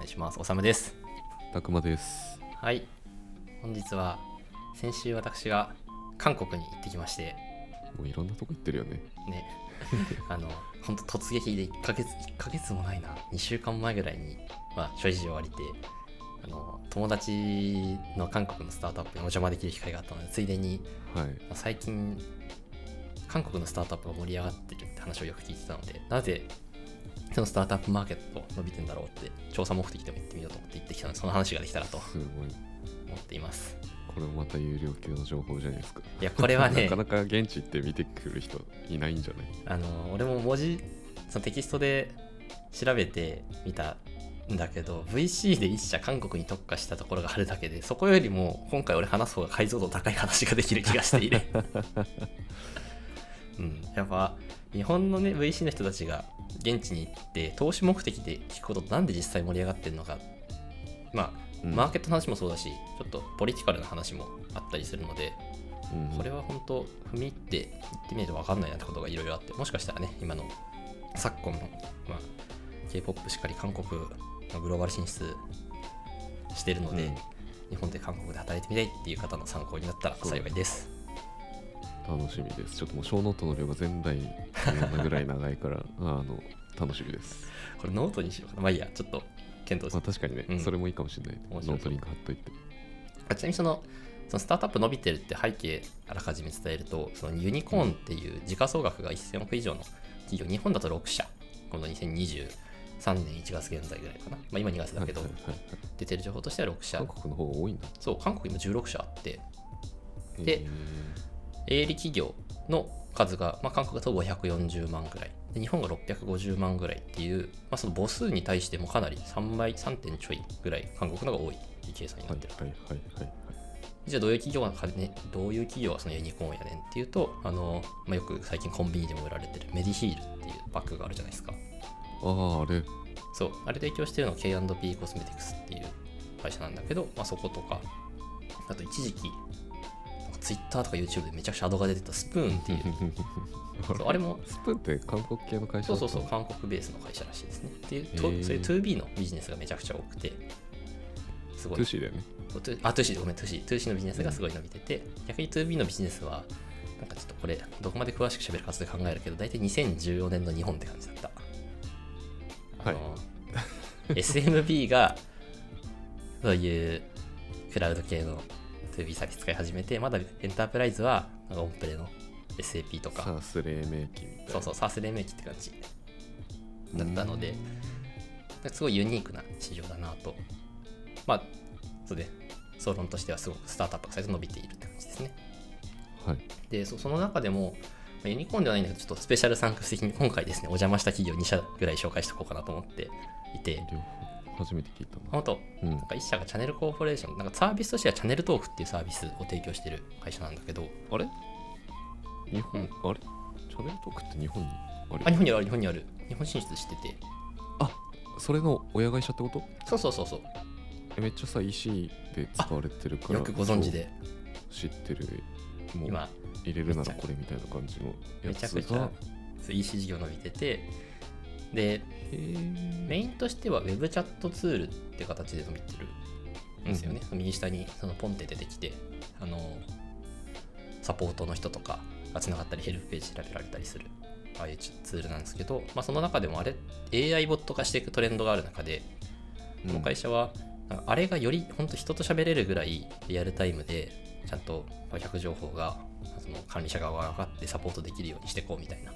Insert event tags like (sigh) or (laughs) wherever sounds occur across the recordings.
願いします。おさむです。たくまです。はい。本日は、先週私が韓国に行ってきまして、もういろんなとこ行ってるよね。ね、(laughs) あの、本当突撃で1ヶ月、1ヶ月もないな、2週間前ぐらいに、まあ、諸事情ありて、あの、友達の韓国のスタートアップにお邪魔できる機会があったので、ついでに、はい。まあ最近、韓国のスタートアップが盛り上がってるって話をよく聞いてたので、なぜそのスタートアップマーケット伸びてんだろうって、調査目的でも行ってみようと思って行ってきたので、その話ができたらとすごい。思っています。これもまた有料級の情報じゃないですか。いや、これはね (laughs) なか、なか現地行って見てくる人いないんじゃない？あの、俺も文字、そのテキストで調べてみたんだけど、VC で一社韓国に特化したところがあるだけで、そこよりも今回俺話す方が解像度高い話ができる気がしている。(laughs) うん、やっぱ日本のね VC の人たちが現地に行って投資目的で聞くこととなんで実際盛り上がってるのかまあうんマーケットの話もそうだし、ちょっとポリティカルな話もあったりするので、うんこれは本当踏み入って行ってみないと分かんないなってことがいろいろあってもしかしたらね今の昨今の、まあ、K-POP しっかり韓国のグローバル進出してるので、うん日本で韓国で働いてみたいっていう方の参考になったら幸いです。楽しみです。ちょっともう show note の量が前代未聞なぐらい長いから、あの、楽しみです。これノートにしようかな。まあいいや、ちょっと検討すまあ確かにね、うんそれもいいかもしれない。ノートリンク貼っといて。あちなみにそのそのスタートアップ伸びてるって背景あらかじめ伝えるとそのユニコーンっていう時価総額が1000億以上の企業日本だと6社この2023年1月現在ぐらいかな、まあ、今2月だけどはいはいはいはい出てる情報としては6社韓国の方が多いんだ。そう韓国今16社あってでへ営利企業の数が、まあ、韓国だと540万ぐらい。で日本が650万ぐらいっていう、まあ、その母数に対してもかなり3倍3点ちょいぐらい韓国の方が多い。っていう計算にーなってる、はいはいはいはいじゃあどういう企業がね、どういう企業がそのユニコーンやねんっていうと、あの、まあ、よく最近コンビニでも売られてるメディヒールっていうバッグがあるじゃないですか。ああ、あれ、そう、あれ提供してるのは K&P コスメティクスっていう会社なんだけど、まあ、そことか、あと一時期、Twitter とか YouTube でめちゃくちゃアドが出てたスプーンっていう、あれも、スプーンって韓国系の会社そうそうそう、韓国ベースの会社らしいですね。っていう、とへーそういう 2B のビジネスがめちゃくちゃ多くて、すごい to C だよね。あ、 to C、ごめん、 to C。to C のビジネスがすごい伸びてて、逆に 2B のビジネスは、なんかちょっとこれ、どこまで詳しく喋るか後で考えるけど、大体2014年の日本って感じだった。あの、SMB が、そういうクラウド系の 2B サービス使い始めて、まだエンタープライズは、なんかオンプレの SAP とか、サース黎明期みたいな。そうそう、サース黎明期って感じだったので、すごいユニークな市場だなと。まあ、そうで、総論としてはすごくスタートアップが最初伸びているって感じですね。はい。で、そその中でも、まあユニコーンではないんだけど、ちょっとスペシャルサンクス的に今回ですね、お邪魔した企業2社ぐらい紹介しておこうかなと思っていて、初めて聞いたな。本当、うん。なんか1社がチャンネルコーポレーション、なんかサービスとしてはチャンネルトークっていうサービスを提供している会社なんだけど、あれ？日本、うんあれ？チャンネルトークって日本に？あれ？あ、日本にある、日本にある。日本進出してて、それの親会社ってこと？そうそうそうそう、えめっちゃさ EC で使われてるからよくご存知で、知ってる。もう今、入れるならこれみたいな感じのやめちゃつがくちゃ EC 事業伸びてて、で、メインとしては Web チャットツールって形で伸びてるんですよね。右下にそのポンって出てきて、あの、サポートの人とかがつながったり、ヘルプページ調べられたりする、ああいうツールなんですけど、まあ、その中でもあれ、AI ボット化していくトレンドがある中で、この会社は、なんかあれがより本当人と喋れるぐらいリアルタイムで、ちゃんと顧客情報がその管理者側が分かってサポートできるようにしていこうみたいな、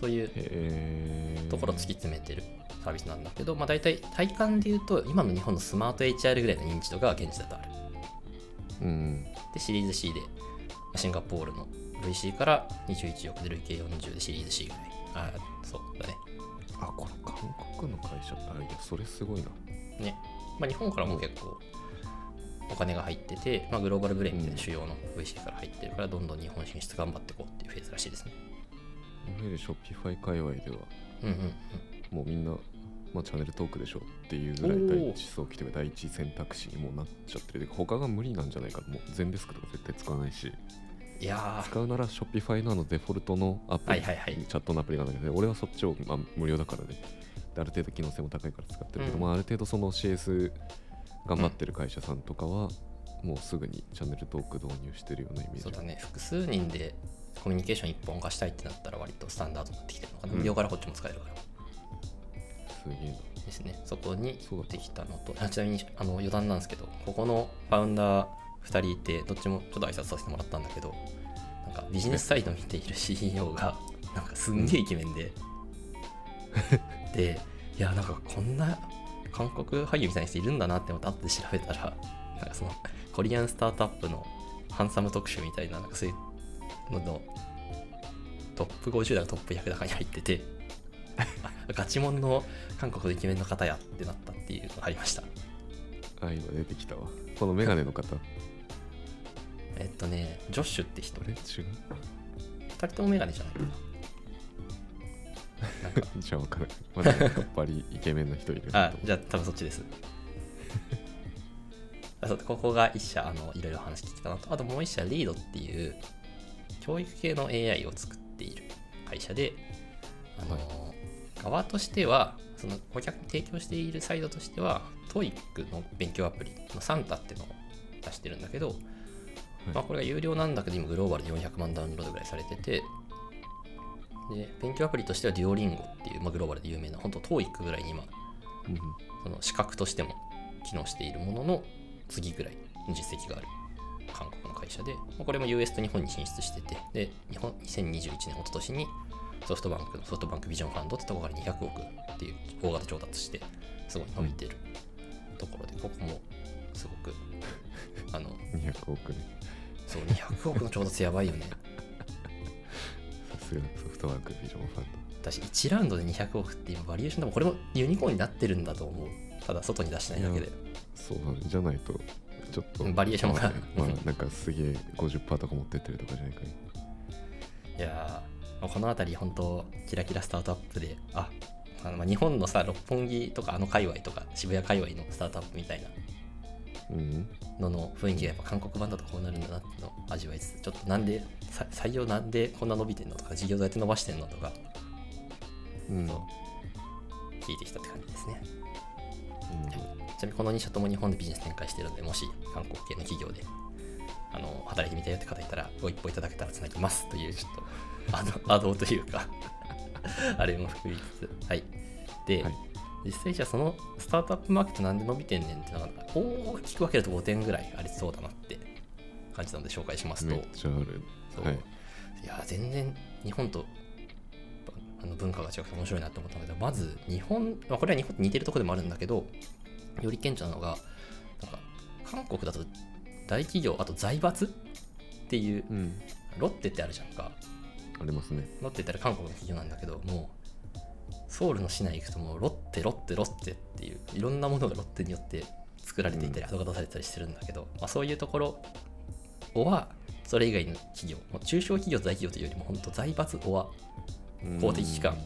そういうところを突き詰めてるサービスなんだけど、まあ、大体体感で言うと今の日本のスマート HR ぐらいの認知度が現地だとある。うん。でシリーズ C でシンガポールの VC から21億で累計40でシリーズ C ぐらい。あそうだね。あこれ韓国の会社あいやそれすごいな。ね、まあ、日本からも結構お金が入ってて、まあ、グローバルブレインみたいな主要の VC から入ってるからどんどん日本進出頑張っていこうっていうフェーズらしいですね。いわゆるショッピファイ界隈ではうんうんうん。もうみんな、まあ、チャンネルトークでしょっていうぐらい第一早期というか第一選択肢にもうなっちゃってる。で他が無理なんじゃないかもう全デスクとか絶対使わないし。いや使うなら Shopify のあのデフォルトのアプリ、はいはいはい。チャットのアプリがあるんだけど俺はそっちを、まあ、無料だからね。である程度機能性も高いから使ってるけど、うんまあ、ある程度その CS 頑張ってる会社さんとかは、もうすぐにチャンネルトーク導入してるようなイメージ。そうだね。複数人でコミュニケーション一本化したいってなったら割とスタンダードになってきてるのかな、うん。無料からこっちも使えるから。すげえな。ですね。そこにできたのと。あちなみにあの余談なんですけどここのファウンダー2人いてどっちもちょっと挨拶させてもらったんだけどなんかビジネスサイド見ている CEO がなんかすんげえイケメンで、(laughs) でいやなんかこんな韓国俳優みたいな人いるんだなって思って後で調べたらなんかそのコリアンスタートアップのハンサム特集みたいななんかそういうののトップ50だかトップ100だかに入っててあ (laughs) ガチモンの韓国のイケメンの方やってなったっていうのがありました。あ今出てきたわ。このメガネの方。えっとねジョッシュって人。あれ？違う？2人ともメガネじゃないかな。(laughs) じゃあ分からないまだやっぱりイケメンの人いるあじゃあ多分そっちです。(laughs) あそうここが一社あのいろいろ話聞いたのと。あともう一社リードっていう教育系の AI を作っている会社であの、側としてはその顧客に提供しているサイドとしては TOEIC の勉強アプリのサンタっていうのを出してるんだけど、まあ、これが有料なんだけど今グローバルで400万ダウンロードぐらいされててで勉強アプリとしてはデュオリンゴっていう、まあ、グローバルで有名な本当 TOEIC ぐらいに今うん。その資格としても機能しているものの次ぐらいの実績がある韓国の会社で、まあこれも US と日本に進出してて、で、日本2021年、一昨年にソフトバンクのソフトバンクビジョンファンドってところから200億っていう大型調達して、すごい伸びてるところで、ここもすごく、(laughs) あの、200億ねそう、200億の調達やばいよね。さすがソフトバンクビジョンファン私、1ラウンドで200億っていうバリエーションでもこれもユニコーンになってるんだと思う。ただ、外に出してないだけで。ドそうだねじゃないとちょっとバリエーションが。まあなんかすげえ50%とか持ってってるとかじゃないかねいやーこの辺り本当キラキラスタートアップでああのまあ日本のさ六本木とかあの界隈とか渋谷界隈のスタートアップみたいなうん。のの雰囲気がやっぱ韓国版だとこうなるんだなっていうのを味わいつつちょっとなんでさ採用なんでこんな伸びてんのとか事業どうやって伸ばしてんのとかうん。聞いてきたって感じですね。うんちなみにこの2社とも日本でビジネス展開してるのでもし韓国系の企業であの働いてみたいよって方いたらご一報いただけたらつなぎます。というちょっと (laughs) あのアドというか (laughs) あれも含みつつ。はい。で、はい。実際じゃあそのスタートアップマーケットなんで伸びてんねんってのが大きく分けると5点ぐらいありそうだなって感じなので紹介しますと。めっちゃある。そう、はい。い、や全然日本とあの文化が違くて面白いなって思ったんだけどまず日本、まあ、これは日本と似てるところでもあるんだけどより顕著なのがなんか韓国だと大企業あと財閥っていううん。ロッテってあるじゃんか。ありますね。ロッテって言ったら韓国の企業なんだけどもうソウルの市内行くともうロッテロッテロッテっていういろんなものがロッテによって作られていたりうん。後が出されてたりしてるんだけど、まあ、そういうところはそれ以外の企業もう中小企業と大企業というよりも本当財閥おは公的機関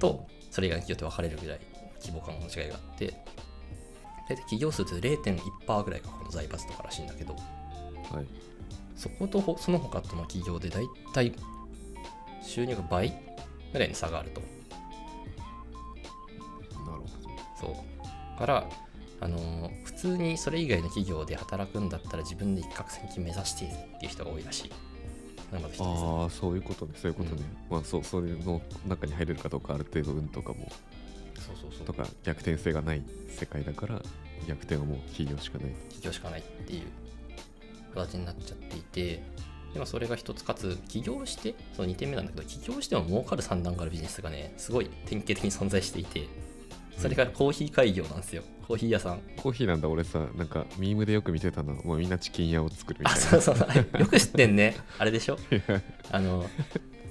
とそれ以外の企業って分かれるぐらい規模感の違いがあって大体企業数って0.1%ぐらいがこの財閥とからしいんだけどはい。そことほその他との企業で大体収入が倍ぐらいの差があると。なるほそう。からあのー普通にそれ以外の企業で働くんだったら自分で一攫千金目指してっていう人が多いらしい。ああそういうことね。そういうことね、まあそうそれの中に入れるかどうかある程度運とかもとか逆転性がない世界だから逆転はもう企業しかない。企業しかないっていう形になっちゃっていてでもそれが一つかつ起業してその2点目なんだけど起業しても儲かる算段があるビジネスがねすごい典型的に存在していてそれがコーヒー開業なんですよ。コーヒー屋さん。コーヒーなんだ。俺さなんかミームでよく見てたの。もうみんなチキン屋を作るみたいあそうそう。よく知ってんね。あれでしょ？なあの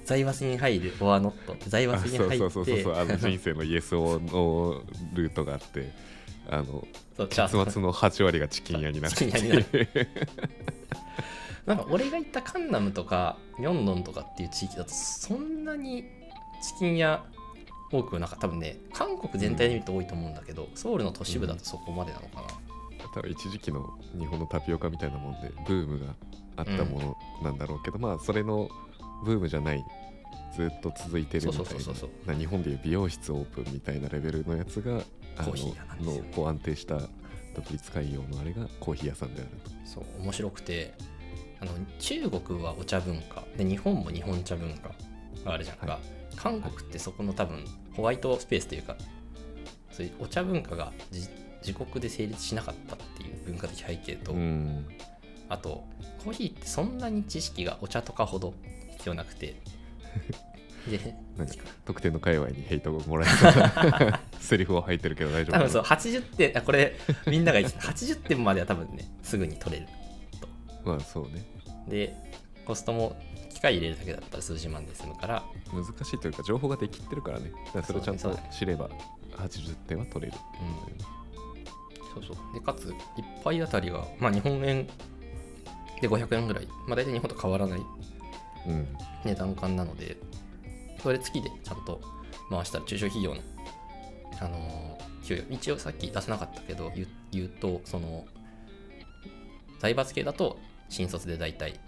財閥に入るフォアノット財あ閥にそう入ってそうそうそうあの人生のイエスオのルートがあってあの結末の8割がチキン屋になるチキン屋になるなんか俺が行ったカンナムとかミョンドンとかっていう地域だとそんなにチキン屋多くはなかった。多分ね韓国全体で見ると多いと思うんだけど、ソウルの都市部だとそこまでなのかな、多分一時期の日本のタピオカみたいなもんでブームがあったものなんだろうけど、まあそれのブームじゃないずっと続いてるみたいな。な日本でいう美容室オープンみたいなレベルのやつがあコーヒー屋なんですよ。のこう安定した独立開業のあれがコーヒー屋さんである。とそう面白くてあの中国はお茶文化。で日本も日本茶文化があるじゃんか、は韓国ってそこの多分ホワイトスペースというかそういうお茶文化がじ自国で成立しなかったっていう文化的背景と、うん。あとコーヒーってそんなに知識がお茶とかほど必要なくて。(laughs) でなんか特定の界隈にヘイトがもらえそうな (laughs) セリフを吐いてるけど大丈夫多分そう80点あこれみんなが言ってた80点までは多分ねすぐに取れるまあそうね。でコストも機械入れるだけだったら数十万で済むから。難しいというか情報ができってるからね。だからそれをちゃんと知れば80点は取れる、そうそう。でかつ1杯あたりが、まあ、日本円で500円ぐらい、まあ、大体日本と変わらないうん。値段感なのでそれ月でちゃんと回したら中小企業の、あのー給与一応さっき出せなかったけど言う言うとその財閥系だと新卒で大体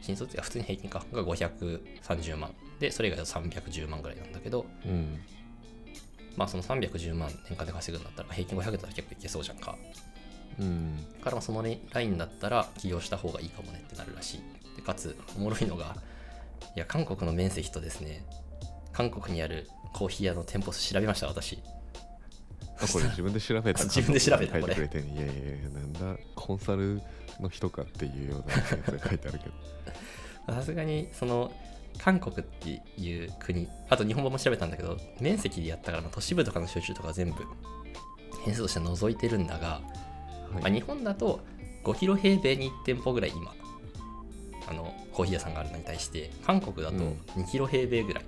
新卒が普通に平均価格が530万。でそれ以外は310万ぐらいなんだけどうん。まあその310万年間で稼ぐんだったら平均500だったら結構いけそうじゃんか。うん。だからまあそのラインだったら起業した方がいいかもねってなるらしい。でかつおもろいのがいや韓国の面積とですね韓国にあるコーヒー屋の店舗数調べました私。あこれ自分で調べた。(laughs) 自分で調べた書いてくれいやいやいやなんだ？コンサルの人かっていうようなやつが書いてあるけど。(laughs) さすがにその韓国っていう国あと日本語も調べたんだけど面積でやったからまあ都市部とかの集中とか全部変数として除いてるんだが、はい。まあ、日本だと5キロ平米に1店舗ぐらい今あのコーヒー屋さんがあるのに対して韓国だとうん。2キロ平米ぐらい、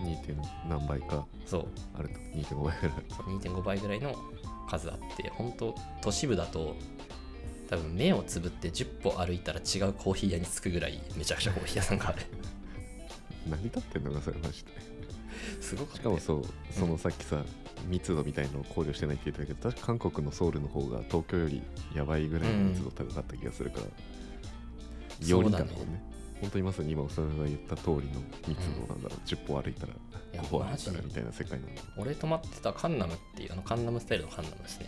2. 点何倍か。そう。あると。2.5倍ぐらい。2.5倍ぐらいの数あって本当都市部だと多分目をつぶって10歩歩いたら違うコーヒー屋に着くぐらいめちゃくちゃコーヒー屋さんがある。(laughs) 成り立ってんのかそれマジで。すごかったしかもそうそのさっきさ、密度みたいのを考慮してないって言ってたけど確か韓国のソウルの方が東京よりやばいぐらいの密度高かった気がするから、んよりだもんねね。本当にまさに今おさんが言った通りの密度なんだろう、10歩歩いたらいや5歩歩いたらみたいな世界なんだ俺泊まってたカンナムっていうあのカンナムスタイルのカンナムですね。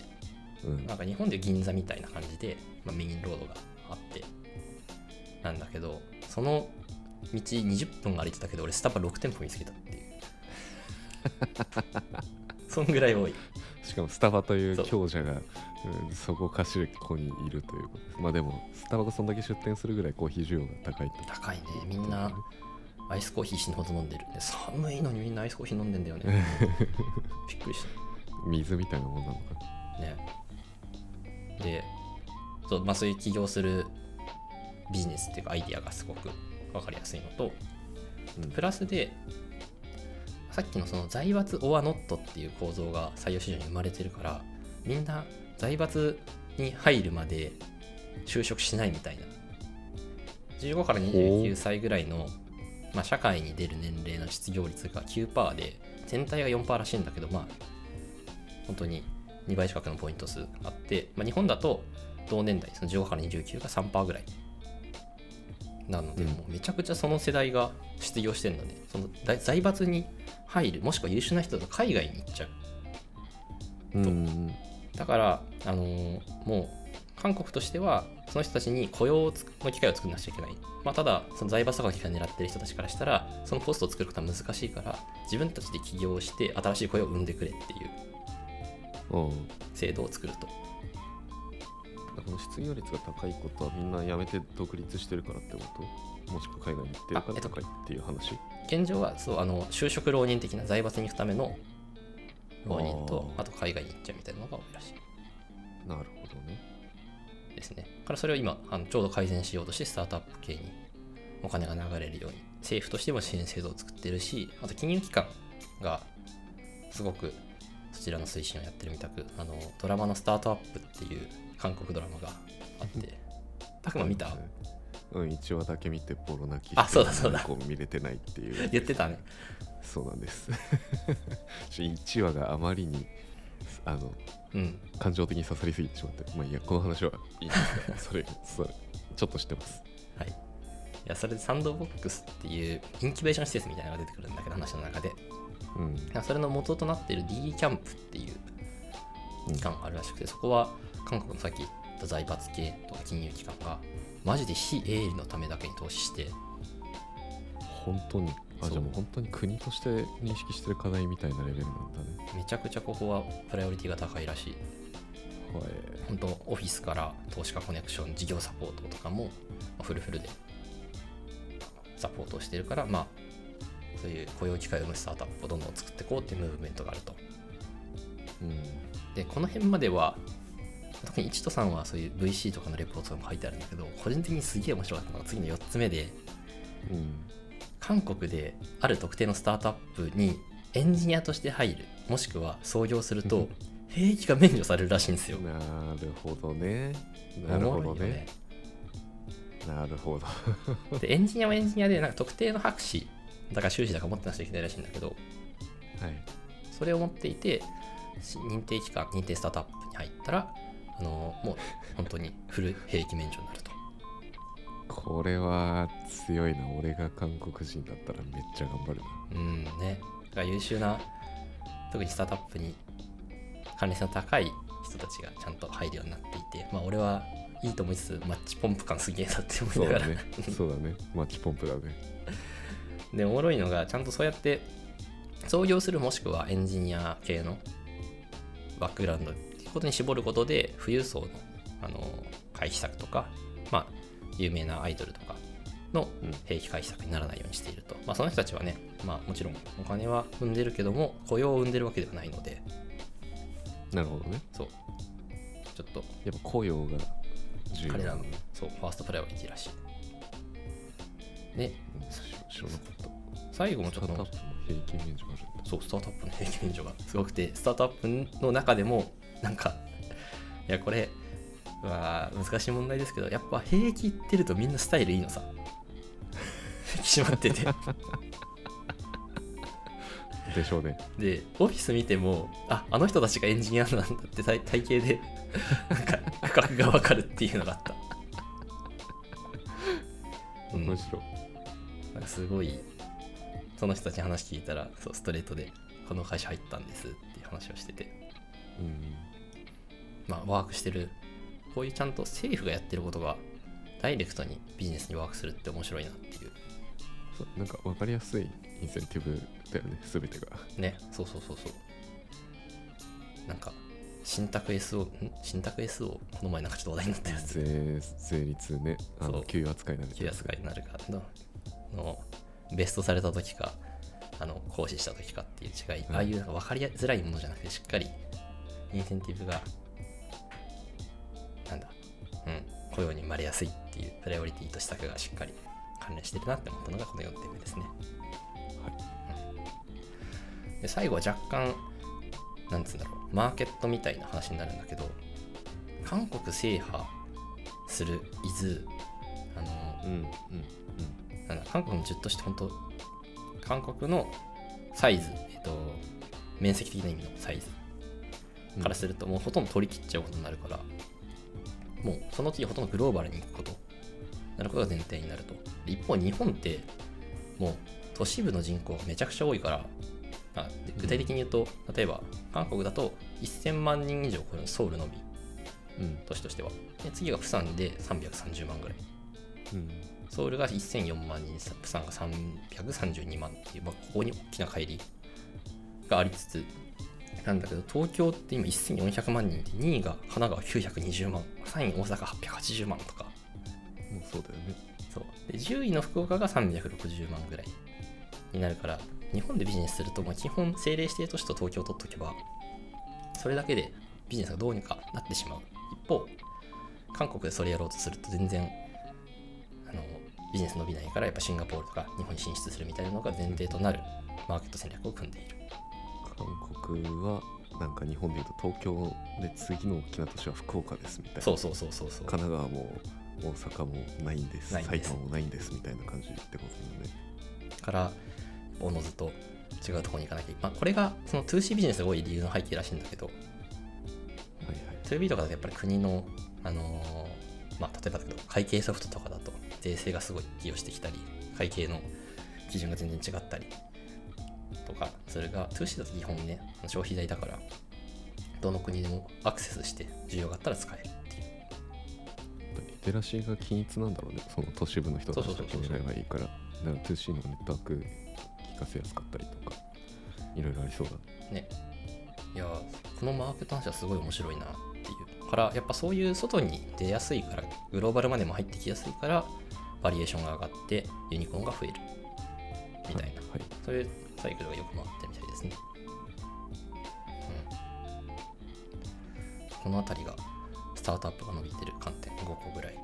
うん。なんか日本で銀座みたいな感じで、まあ、メインロードがあってなんだけどその道20分歩いてたけど俺スタバ6店舗見つけたっていう (laughs) そんぐらい多い。しかもスタバという強者がうんそこかしるここにいるということです。まあでもスタバがそんだけ出店するぐらいコーヒー需要が高いと。高いね。みんなアイスコーヒー死ぬほど飲んでるで寒いのにみんなアイスコーヒー飲んでんだよね。(laughs) びっくりし水みたいなもんなのかたね。でそう,、まあ、そういう起業するビジネスっていうかアイディアがすごく分かりやすいのとうん。プラスでさっきのその財閥オアノットっていう構造が採用市場に生まれてるからみんな財閥に入るまで就職しないみたいな。15から29歳ぐらいの、まあ、社会に出る年齢の失業率が9%で全体が4%らしいんだけどまあ本当に2倍近くのポイント数あって、まあ、日本だと同年代その15から29が3%ぐらい。なので、もうめちゃくちゃその世代が失業してるのでその財閥に入るもしくは優秀な人だと海外に行っちゃう。うん。うんだから、あのーもう韓国としてはその人たちに雇用の機会を作らなくちゃいけない、まあ、ただその財閥とかの機会を狙ってる人たちからしたらそのポストを作ることは難しいから自分たちで起業して新しい雇用を生んでくれっていううん。制度を作ると。この失業率が高いことはみんな辞めて独立してるからってこと？もしくは海外に行ってるかっとら高いっていう話？現状はそうあの就職浪人的な財閥に行くための浪人とあと海外に行っちゃうみたいなのが多いらしい。なるほどね。ですね。からそれを今あのちょうど改善しようとしてスタートアップ系にお金が流れるように政府としても支援制度を作ってるしあと金融機関がすごくそちらの推進をやってるみたくあのドラマの「スタートアップ」っていう韓国ドラマがあってたくま見た？うん1話だけ見てボロ泣きあそうだそうだ。見れてないっていう。言ってたね。そうなんです。(laughs) 1話があまりにあのうん。感情的に刺さりすぎてしまってまあいいやこの話はいいんですがそれそれちょっと知ってます。はい。やそれでサンドボックスっていうインキュベーション施設みたいなのが出てくるんだけど話の中で。うん。それの元となっている D キャンプっていう機関があるらしくてそこは韓国のさっき言った財閥系とか金融機関がマジで非営利のためだけに投資して。本当に。あじゃあもう本当に国として認識してる課題みたいなレベルなんだね。めちゃくちゃここはプライオリティが高いらしい。はい。本当オフィスから投資家コネクション事業サポートとかもまあフルフルでサポートをしてるからまあそういう雇用機会を生むスタートアップをどんどん作っていこうっていうムーブメントがあると。うん。でこの辺までは特に一斗さんはそういう VC とかのレポートも書いてあるんだけど個人的にすげえ面白かったのが次の4つ目でうん。韓国である特定のスタートアップにエンジニアとして入るもしくは創業すると兵役が免除されるらしいんですよ。なるほどね。なるほどおもろいよね。なるほどでエンジニアはエンジニアでなんか特定の博士だから修士だか持ってなくちゃいけないらしいんだけどはい。それを持っていてし認定機関認定スタートアップに入ったらあのもう本当にフル兵役免除になると。これは強いな俺が韓国人だったらめっちゃ頑張るな。うんね。だから優秀な特にスタートアップに関連性の高い人たちがちゃんと入るようになっていてまあ俺はいいと思いつつマッチポンプ感すげえなって思いながら、そうだね。そうだね。マッチポンプだね。(laughs) でおもろいのがちゃんとそうやって創業するもしくはエンジニア系のバックグラウンドことに絞ることで富裕層のあの回避策とか、まあ、有名なアイドルとかのうん。兵役回避策にならないようにしていると、まあ、その人たちはね、まあ、もちろんお金は生んでるけども雇用を生んでるわけではないので。なるほどね。そう。ちょっとやっぱ雇用が重要。彼らのそうファーストプライオリティらしい。でうん。知知らなかった。最後もちょっとスタートアップの平均免除があるんだ。そう、スタートアップの平均免除がすごくて、スタートアップの中でも、なんか、いや、これは難しい問題ですけど、やっぱ兵役行ってるとみんなスタイルいいのさ。引き締まってて。でしょうねで、オフィス見ても、あ、あの人たちがエンジニアなんだって体体型で、なんか、価格がわかるっていうのがあった。うん、面白いなんかすごい、その人たちに話聞いたら、そうストレートで、この会社入ったんですっていう話をしてて。うんまあ、ワークしてる、こういうちゃんと政府がやってることが、ダイレクトにビジネスにワークするって面白いなっていう。そうなんか分かりやすいインセンティブだよね全てが。ね、そうそうそうそう。なんか、信託 SO、ん？信託 SO、この前なんかちょっと話題になったやつ、税税率ねあの給与扱いになる気扱いになるかの、の、ベストされた時か、あの、行使した時かっていう違い、うん。ああいうなんか分かりづらいものじゃなくて、しっかり、インセンティブが、雇用に生まれやすいっていうプライオリティと施策がしっかり関連してるなって思ったのがこの4点目ですね。で最後は若干、なんつうんだろう、マーケットみたいな話になるんだけど、韓国制覇する伊豆、あの、うんうんなんだ韓国の10として本当韓国のサイズ、えっと、面積的な意味のサイズうんからするともうほとんど取り切っちゃうことになるから、もうその次ほとんどグローバルに行くこと。なることが前提になると。で一方日本ってもう都市部の人口がめちゃくちゃ多いからあで具体的に言うと、例えば韓国だと1000万人以上これソウルのみ。うん都市としては。で次がプサンで330万ぐらい。うん。ソウルが1004万人、プサンが332万っていう、まあ、ここに大きな乖離がありつつ、なんだけど、東京って今1400万人で、2位が神奈川920万、3位大阪880万とか、もうそうだよねそう。で、10位の福岡が360万ぐらいになるから、日本でビジネスすると、もう基本政令指定都市と東京を取っとけば、それだけでビジネスがどうにかなってしまう。一方、韓国でそれやろうとすると全然、あの、ビジネス伸びないから、やっぱシンガポールとか日本に進出するみたいなのが前提となるマーケット戦略を組んでいる。韓国はなんか日本でいうと東京で次の大きな都市は福岡ですみたいな。そうそうそうそうそう。神奈川も大阪もないんです。ないんです。埼玉もないんですみたいな感じってことだよね。から、おのずと違うところに行かなきゃいけない。まあ、これがその 2C ビジネスが多い理由の背景らしいんだけど、はいはい。2B とかだとやっぱり国の、あのーまあ、例えばだけど会計ソフトとかだと税制がすごい寄与してきたり会計の基準が全然違ったりとかそれが 2C だと基本ね消費財だからどの国でもアクセスして需要があったら使えるっていう。リテラシーが均一なんだろうねその都市部の人たちそうそうそうそう。が決めればいいから。だから 2C のネットワーク聞かせやすかったりとかいろいろありそうだ。ね。ねいやこのマーケットの話はすごい面白いなっていう。からやっぱそういう外に出やすいからグローバルまでも入ってきやすいからバリエーションが上がってユニコーンが増える。みたいな、はいそういうサイクルがよく回ってるみたいですね、うん、この辺りがスタートアップが伸びてる観点5個ぐらい。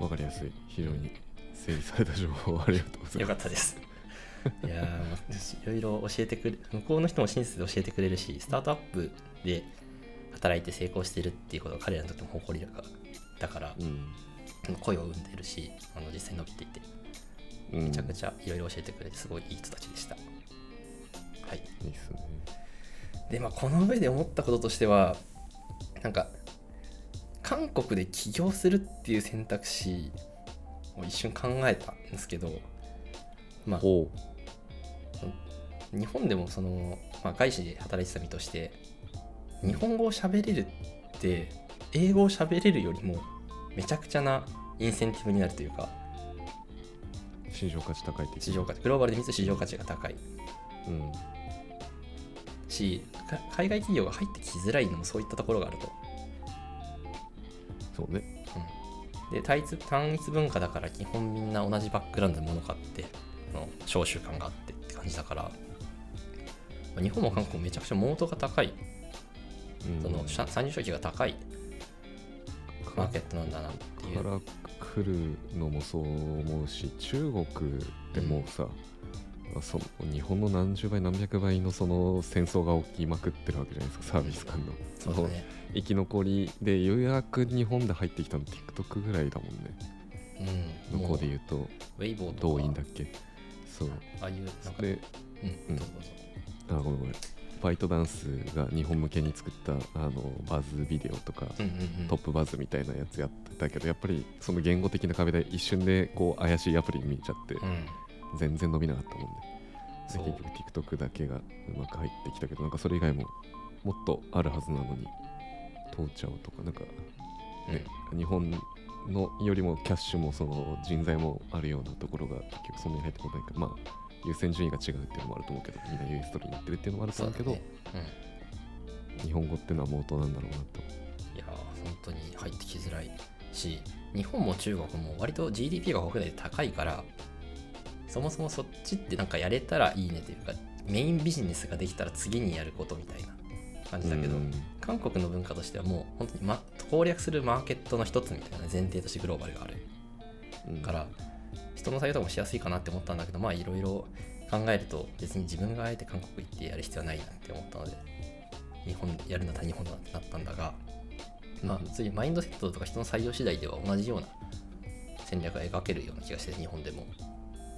わかりやすい。非常に整理された情報ありがとうございよます。かったです。いやーいろいろ教えてくれ向こうの人も親切で教えてくれるしスタートアップで働いて成功してるっていうことが彼らにとっても誇りだからだからうん。声を生んでるしあの実際伸びていて。うんめちゃくちゃいろいろ教えてくれてすごいいい人たちでした。はい、いいっすね。でまあこの上で思ったこととしてはなんか韓国で起業するっていう選択肢を一瞬考えたんですけどまあ日本でもその、まあ、外資で働いてた身として日本語を喋れるって英語を喋れるよりもめちゃくちゃなインセンティブになるというか市場価値高いって市場価値グローバルで見つ市場価値が高い。うん。しか海外企業が入ってきづらいのもそういったところがあると。そうね。で単一単一文化だから基本みんな同じバックグラウンドで物買ってあの召集感があってって感じだからまあ日本も韓国もめちゃくちゃモードが高い。うん。その参参入障壁が高い。マーケットなんだなっていう来るのもそう思うし中国でもうさ、その日本の何十倍何百倍のその戦争が起きまくってるわけじゃないですかサービス間の。ね。生き残りでようやく日本で入ってきたの TikTok ぐらいだもんね。うん。向こうで言うと。ウェイボー動員だっけ。そう。ああいうなんかでうん、うん。あごめんごめんバイトダンスが日本向けに作ったあのバズビデオとか、トップバズみたいなやつやってたけどやっぱりその言語的な壁で一瞬でこう怪しいアプリ見ちゃってうん。全然伸びなかったもんね、でそう。結局 TikTok だけがうまく入ってきたけどなんかそれ以外ももっとあるはずなのに通っちゃうとかなんかね、日本のよりもキャッシュもその人材もあるようなところが結局そんなに入ってこないからまあ優先順位が違うっていうのもあると思うけどみんな US 取りに行ってるっていうのもあると思うけどそうだね日本語ってのは冒頭なんだろうなと。うん、いやー本当に入ってきづらいし日本も中国も割と GDP が国内で高いからそもそもそっちってなんかやれたらいいねというかメインビジネスができたら次にやることみたいな感じだけど、うん。韓国の文化としてはもう本当に、ま、攻略するマーケットの一つみたいな前提としてグローバルがあるうん。から人の採用とかもしやすいかなって思ったんだけどまあいろいろ考えると別に自分があえて韓国行ってやる必要はないなって思ったので日本やるんだったら日本だってなったんだがまあそういうマインドセットとか人の採用次第では同じような戦略が描けるような気がして日本でも。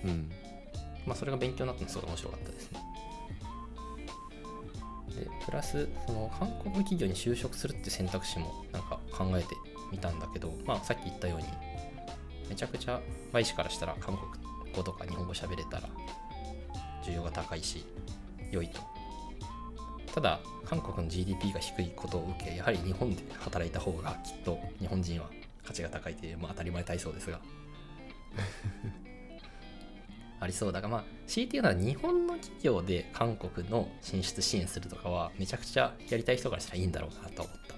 うん。まあそれが勉強になったのすごい面白かったですね。でプラスその韓国企業に就職するって選択肢もなんか考えてみたんだけどまあさっき言ったようにめちゃくちゃ外資からしたら韓国語とか日本語喋れたら需要が高いし良いと。ただ韓国の GDP が低いことを受けやはり日本で働いた方がきっと日本人は価値が高いという、まあ、当たり前体操ですが。(laughs) ありそうだがまあ強いて言うなら日本の企業で韓国の進出支援するとかはめちゃくちゃやりたい人からしたらいいんだろうなと思った。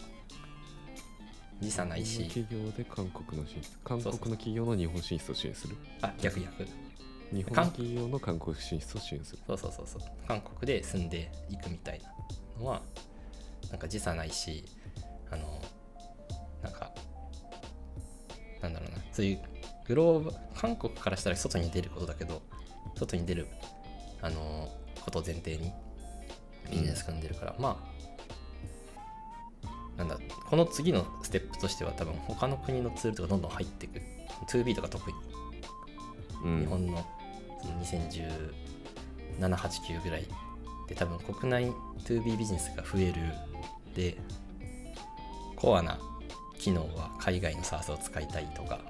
時差ないし。企業で韓国の進出韓国の企業の日本進出を支援する？あ逆逆日本の企業の韓国進出を支援する。そうそうそうそう。韓国で住んでいくみたいなのはなんか時差ないしあのなんかなんだろうな。そういうグローバ韓国からしたら外に出ることだけど外に出るあのことを前提にビジネス組んでるから、まあなんだこの次のステップとしては多分他の国のツールとかどんどん入っていく 2B とか特にうん。日本のその201789ぐらいで多分国内 2B ビジネスが増える。でコアな機能は海外の SARS を使いたいとか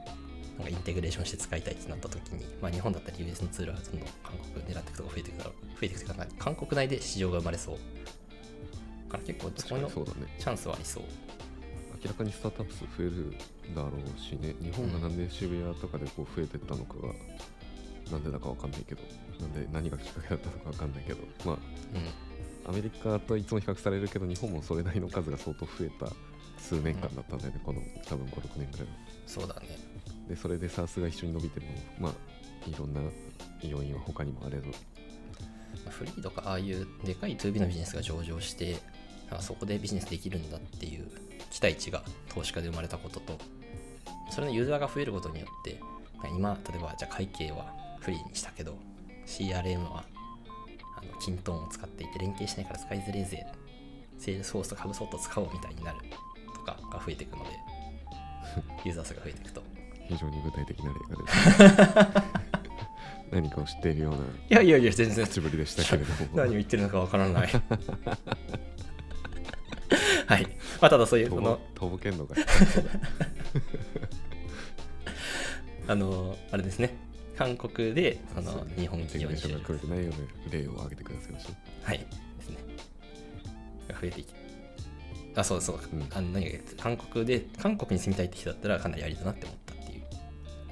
なんかインテグレーションして使いたいってなった時に、まあ、日本だったら US のツールはどんどん韓国狙っていくとか増えていくだろう増えていくというか韓国内で市場が生まれそう。だから結構そこのそうだね。チャンスはありそう。明らかにスタートアップ数増えるだろうしね。日本がなんで渋谷とかでこう増えてったのかが、なんでだかわかんないけど。なんで何がきっかけだったのかわかんないけど。まうん。あアメリカといつも比較されるけど日本もそれなりの数が相当増えた数年間だったんだよね、この多分56年ぐらいは。そうだね。でそれで SARS が一緒に伸びてるのもまあいろんな要因は他にもあれど。フリーとかああいうでかい 2B のビジネスが上場してあそこでビジネスできるんだっていう期待値が投資家で生まれたこととそれのユーザーが増えることによって今例えばじゃあ会計は freee にしたけど CRM はあの kintone を使っていて連携しないから使いづれえぜ。 Salesforce とか HubSpot 使おうみたいになるとかが増えていくので (laughs) ユーザー数が増えていくと。非常に具体的な例が出て (laughs) 何かを知っているようないやいやいや全然。口ぶりでしたけれども。(laughs) 何を言ってるのかわからないはい。まあただそういうそのとぼけんのが (laughs) あのあれですね。韓国でその日本企業に就職。ないような例を挙げてくださいましょはい。ですね。が増えていきあそうそう、うん。あの何韓国で韓国に住みたいって人だったらかなりありだなって思ったっていう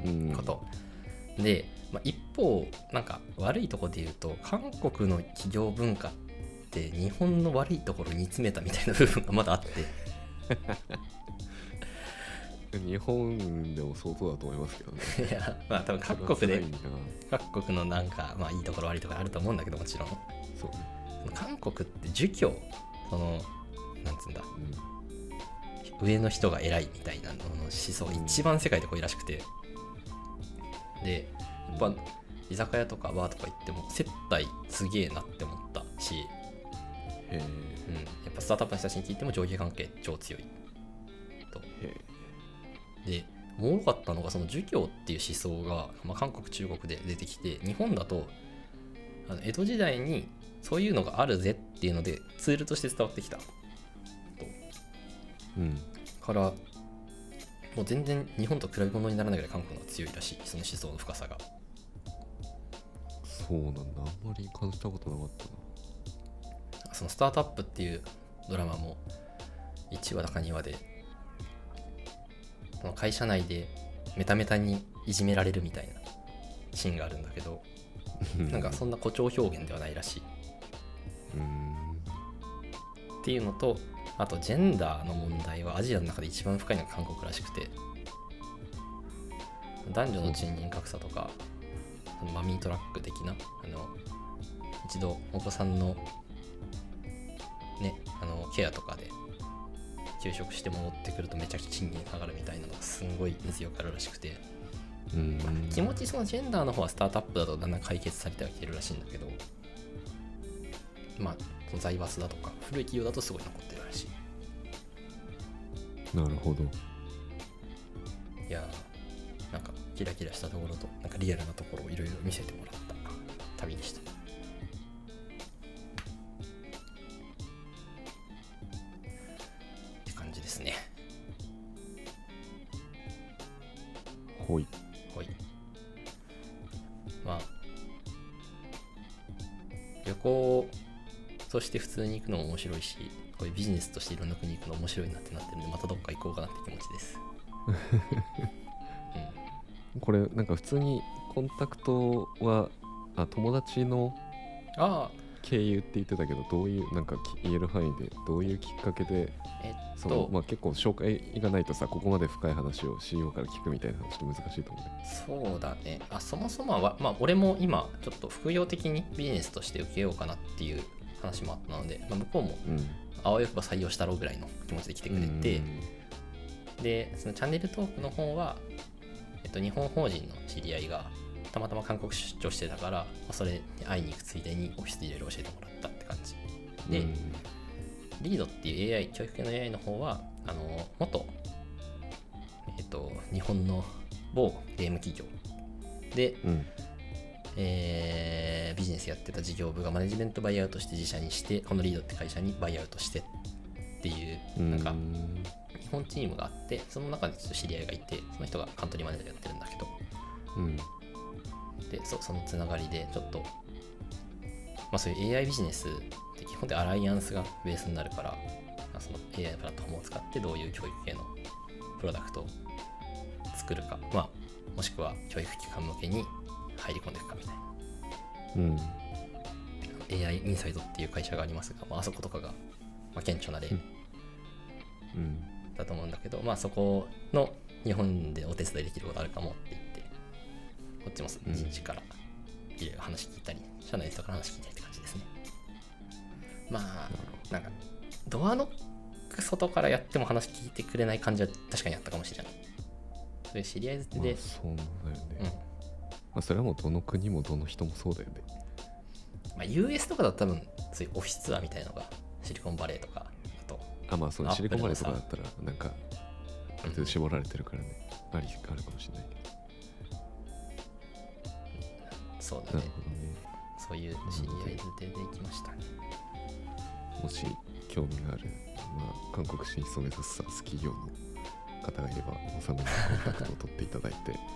う、うん、こと、で、まあ、一方なんか悪いところで言うと韓国の企業文化って日本の悪いところに煮詰めたみたいな部分がまだあって。(laughs) 日本でも相当だと思いますけどね。いやまあ多分各国で各国のなんかまあいいところ悪いところあると思うんだけどもちろん。そうね、韓国って儒教そのなんつうんだうん。上の人が偉いみたいなのの思想が一番世界で濃いらしくて。でやっぱ居酒屋とかバーとか行っても接待すげえなって思ったし、へえうん、やっぱスタートアップの人たちに聞いても上下関係超強い。と。へでおもろかったのがその儒教っていう思想が、まあ、韓国中国で出てきて日本だとあの江戸時代にそういうのがあるぜっていうのでツールとして伝わってきた。えうん。からもう全然日本と比べ物にならないぐらい韓国の方が強いらしい。その思想の深さが。そうなんだ。あんまり感じたことなかったなそのスタートアップっていうドラマも1話だか2話でその会社内でメタメタにいじめられるみたいなシーンがあるんだけどなんかそんな誇張表現ではないらしい。うん。っていうのとあとジェンダーの問題はアジアの中で一番深いのが韓国らしくて男女の賃金格差とかマミートラック的なあの一度お子さんのねあのケアとかで休職して戻ってくるとめちゃくちゃ賃金上がるみたいなのがすんごい根強くあるらしくて。うん。気持ちそのジェンダーの方はスタートアップだとだんだん解決されてはきてるらしいんだけど。まあその財閥だとか古い企業だとすごい残ってるらしい。なるほど。いやーなんかキラキラしたところとなんかリアルなところをいろいろ見せてもらった旅でしたして普通に行くのも面白いしこういうビジネスとしていろんな国行くの面白いなってなってるんでまたどっか行こうかなって気持ちです。(laughs) うん。これなんか普通にコンタクトはあ友達のああ経由って言ってたけどどういうなんかき言える範囲でどういうきっかけでえっそとのまあ結構紹介がないとさここまで深い話を CEO から聞くみたいな話って難しいと思うんだそうだね。あそもそもは、まあ、俺も今ちょっと副業的にビジネスとして受けようかなっていう話もあったので、まあ、向こうもあわよくば採用したろうぐらいの気持ちで来てくれて、でそのチャンネルトークの方は、えっと、日本法人の知り合いがたまたま韓国出張してたから、まあ、それに会いに行くついでにオフィスでいろいろ教えてもらったって感じ。で、うん。リードっていう AI 教育系の AI の方はあの元、えっと、日本の某ゲーム企業で、うんえービジネスやってた事業部がマネジメントバイアウトして自社にしてこのリードって会社にバイアウトしてっていううん。なんかうん日日本チームがあってその中でちょっと知り合いがいてその人がカントリーマネージャーやってるんだけど。うん。でそうそのつながりでちょっと、まあ、そういう AI ビジネスって基本的にアライアンスがベースになるからまあその AI プラットフォームを使ってどういう教育系のプロダクトを作るか、まあ、もしくは教育機関向けに入り込んでいくかみたいなうん。AI インサイドっていう会社がありますが、まああそことかが、まあ、顕著な例うん。だと思うんだけど、まあそこの日本でお手伝いできることあるかもって言って、こっちもうん人事からいろいろ話聞いたり、社内の人から話聞いたりって感じですね。まあ、なんか、ドアノック外からやっても話聞いてくれない感じは確かにあったかもしれない。そういう知り合いづてでまあ、、そうだよね。うん。まあ、それはもうどの国もどの人もそうだよね。まあ、US とかだと多分、そういうオフィスツアーみたいのが、シリコンバレーとか、あと、あ、まあ、そのシリコンバレーとかだプったら、なんか、ある程度絞られてるからね。あり、あるかもしれないけど。なそうだねね。そういう知り合いづてで行きましたね。もし興味がある、まあ、韓国進出を目指すさ企業の方がいれば、おさむにコンタクトを取っていただいて、(laughs)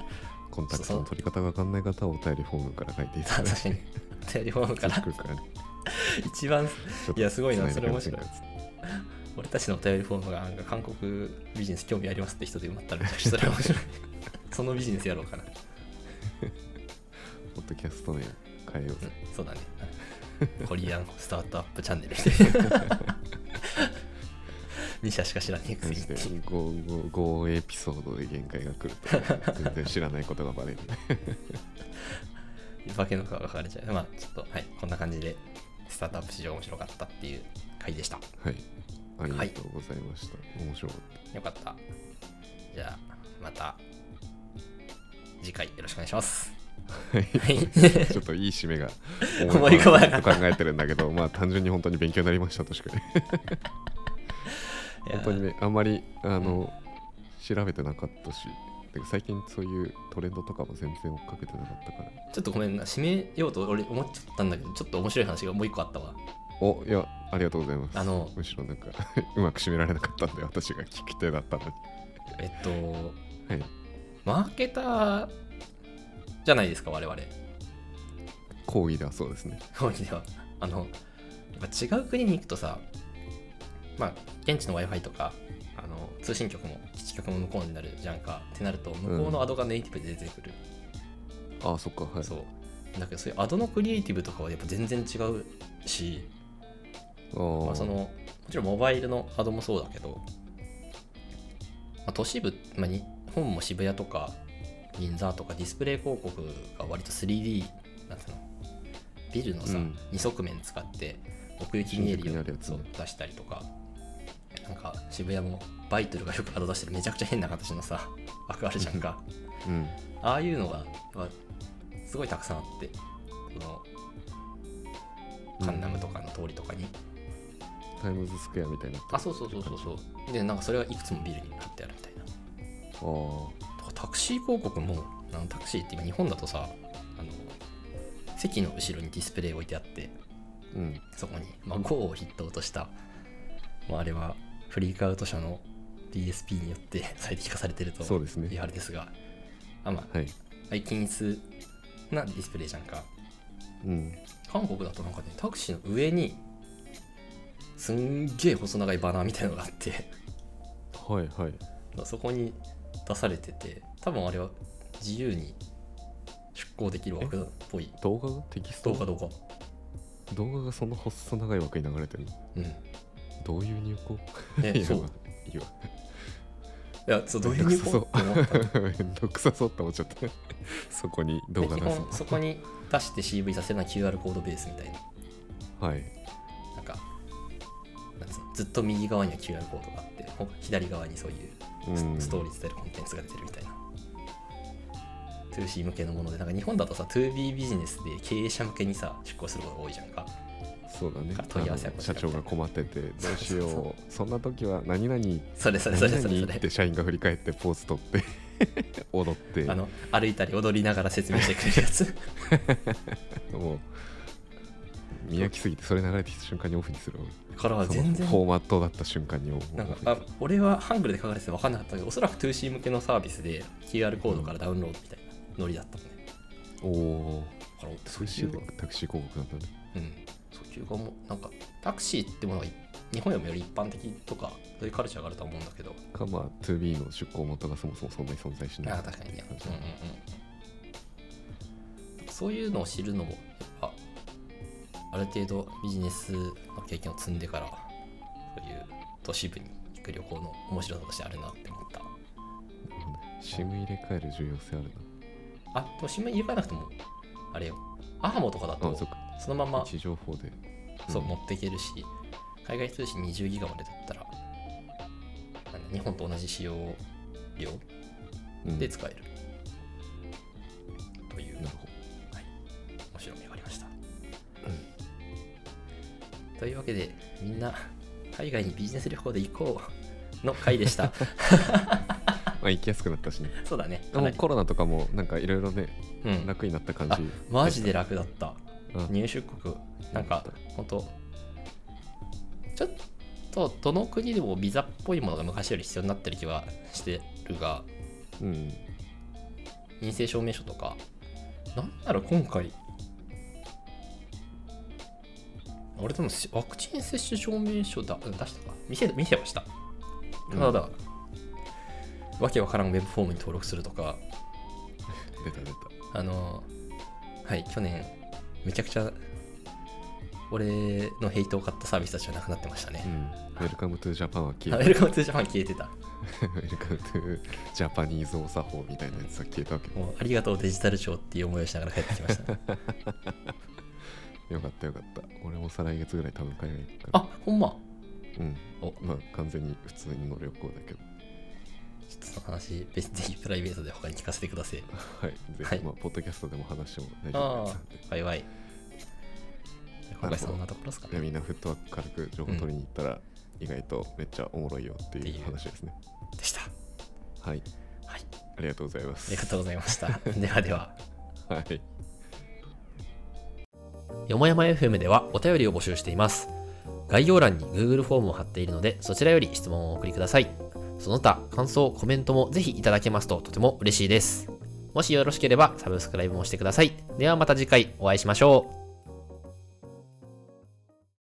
コンタクトの取り方がわかんない方はお便りフォームから書いていただいて、。テレフォームから。一番いやすごいな繋でくれませんかそ俺たちのお便りフォームがなんか韓国ビジネス興味ありますって人で埋まったらそれは面白い。そのビジネスやろうかな、(laughs) ポッドキャスト名変えよう。ぜ。うん、そうだね。(laughs) コリアンスタートアップチャンネル (laughs) 2社しか知らねえくせに。っていう 5, 5エピソードで限界が来ると。(laughs) 全然知らないことがバレる。化けの皮が剥がれちゃう。まあちょっとはい。こんな感じでスタートアップ市場面白かったっていう回でした。はい。ありがとうございました、面白かっよかった。じゃあまた次回よろしくお願いします。たはい。はい。(laughs) ちょっといい締めが思い浮かばなかった。と考えてるんだけどまあ単純に本当に勉強になりましたとしかね本当にねあんまりあの、調べてなかったし最近そういうトレンドとかも全然追っかけてなかったから。ちょっとごめんな、締めようと俺思っちゃったんだけど、ちょっと面白い話がもう一個あったわ。おいやありがとうございます。あのむしろなんか (laughs) うまく締められなかったんで私が聞き手だったのに。えっと、はい。マーケターじゃないですか、我々。講義ではそうですね。当時では。あの、やっぱ違う国に行くとさ、まあ、現地の Wi-Fi とか、あの通信局も基地局も向こうになるじゃんか。ってなると、向こうのアドがネイティブで出てくる。ああそっかはい。そう。だけど、そういうアドのクリエイティブとかはやっぱ全然違うし、まあ、そのもちろんモバイルのアドもそうだけど、まあ、都市部、まあ、日本も渋谷とか銀座とかディスプレイ広告が割と 3D なんつうの？ビルのさ、うん。二側面使って奥行き見えるように出したりとかなんか渋谷もバイトルがよくアド出してるめちゃくちゃ変な形のさ枠あるじゃんか。うん。ああいうのが、まあすごいたくさんあってそのカンナムとかの通りとかに、タイムズスクエアみたいになあそうそうそうそうそう。でなんかそれがいくつもビルに貼ってあるみたいな。あタクシー広告もあのタクシーって今日本だとさあの席の後ろにディスプレイ置いてあってーうん。そこに、まあ、GO を筆頭とした、まあ、あれはフリークアウト社の DSP によって (laughs) 最適化されてるとそうですね。言われですがあまあはい。愛均一なディスプレイじゃんか。うん。韓国だとなんかねタクシーの上にすんげえ細長いバナーみたいのがあって。はいはい。そこに出されてて多分あれは自由に出稿できる枠っぽい。動画がテキスト？動画動画動画がその細長い枠に流れてるの？うんどういう入稿？ねいやそう。まあいいわいやそうどういう入稿？って思った。めんどくさそうって思っちゃった。(laughs) そこに動画出す本そこに出して CV させるのは QR コードベースみたいな。はい。なんかなんつうのずっと右側には QR コードがあってほ左側にそういうストーリー伝えるコンテンツが出てるみたいな。2C 向けのものでなんか日本だとさ 2B ビジネスで経営者向けにさ出向することが多いじゃんかそうだね。問い合わせ社長が困っててどうしよう。そんな時は何々それそれそれそれ。って社員が振り返ってポーズ取って (laughs) 踊って。あの歩いたり踊りながら説明してくれるやつ。(laughs) もう見飽きすぎてそれ流れてきた瞬間にオフにするからその全然。フォーマットだった瞬間にオフ。なんかあ俺はハングルで書かれてて分かんなかったけどおそらく 2C 向けのサービスで QR コードからダウンロードみたいなノリだったのね。ういうでタクシー広告なんだね。うん訴求がもうなんかタクシーってものが日本よりもより一般的とかそういうカルチャーがあると思うんだけど。かまあ 2B の出向元がそもそもそんなに存在しない。ああ確かにね感じうんうんうんそういうのを知るのもやっぱある程度ビジネスの経験を積んでからそういう都市部に行く旅行の面白さとしてあるなって思った。SIM 入れ替える重要性あるあでも新聞入れ替えなくてもあれよ。アハモとかだとそのまま位置情報で。そううん。持っていけるし海外通信20ギガまでだったら日本と同じ使用量うん。で使える、という。なるほ面白みがありました、というわけでみんな海外にビジネス旅行で行こうの回でした。ど (laughs) まあ行きやすくなったしね。そうだね。コロナとかもなんかいろいろねうん、楽になった感じ。マジで楽だった。あ入出国なんか本当ちょっとどの国でもビザっぽいものが昔より必要になってる気はしてるがうん。陰性証明書とか。なんなら今回俺でもしワクチン接種証明書だ出したか？見せ見せました。うん。ただ、わけわからんウェブフォームに登録するとか。(laughs) 出た出た。あのはい去年めちゃくちゃ俺のヘイトを買ったサービスたちはなくなってましたね、うん、 Welcome to Japan はあ消え Welcome to Japan 消えてたた。 Welcome to Japanese お作法みたいなやつは消えたわけ。もうありがとうデジタル庁っていう思いをしながら帰ってきました (laughs) よかったよかった。俺も再来月ぐらい多分海外行くから。あほんまうん。おまあ完全に普通の旅行だけど。ちょっとその話別に (laughs) ぜひプライベートで他に聞かせてくださいはい。ぜはいひ、まあ、ポッドキャストでも話しても大丈あ夫ですので。あバイバイ今回そんなところですかねみんなフットワーク軽く情報取りに行ったら、意外とめっちゃおもろいよっていう話ですね。でしたはい。はいありがとうございます。ありがとうございました (laughs) ではでははい。よもやま FM ではお便りを募集しています。概要欄に Google フォームを貼っているので、そちらより質問をお送りください。その他、感想、コメントもぜひいただけますととても嬉しいです。もしよろしければサブスクライブもしてください。ではまた次回お会いしましょう。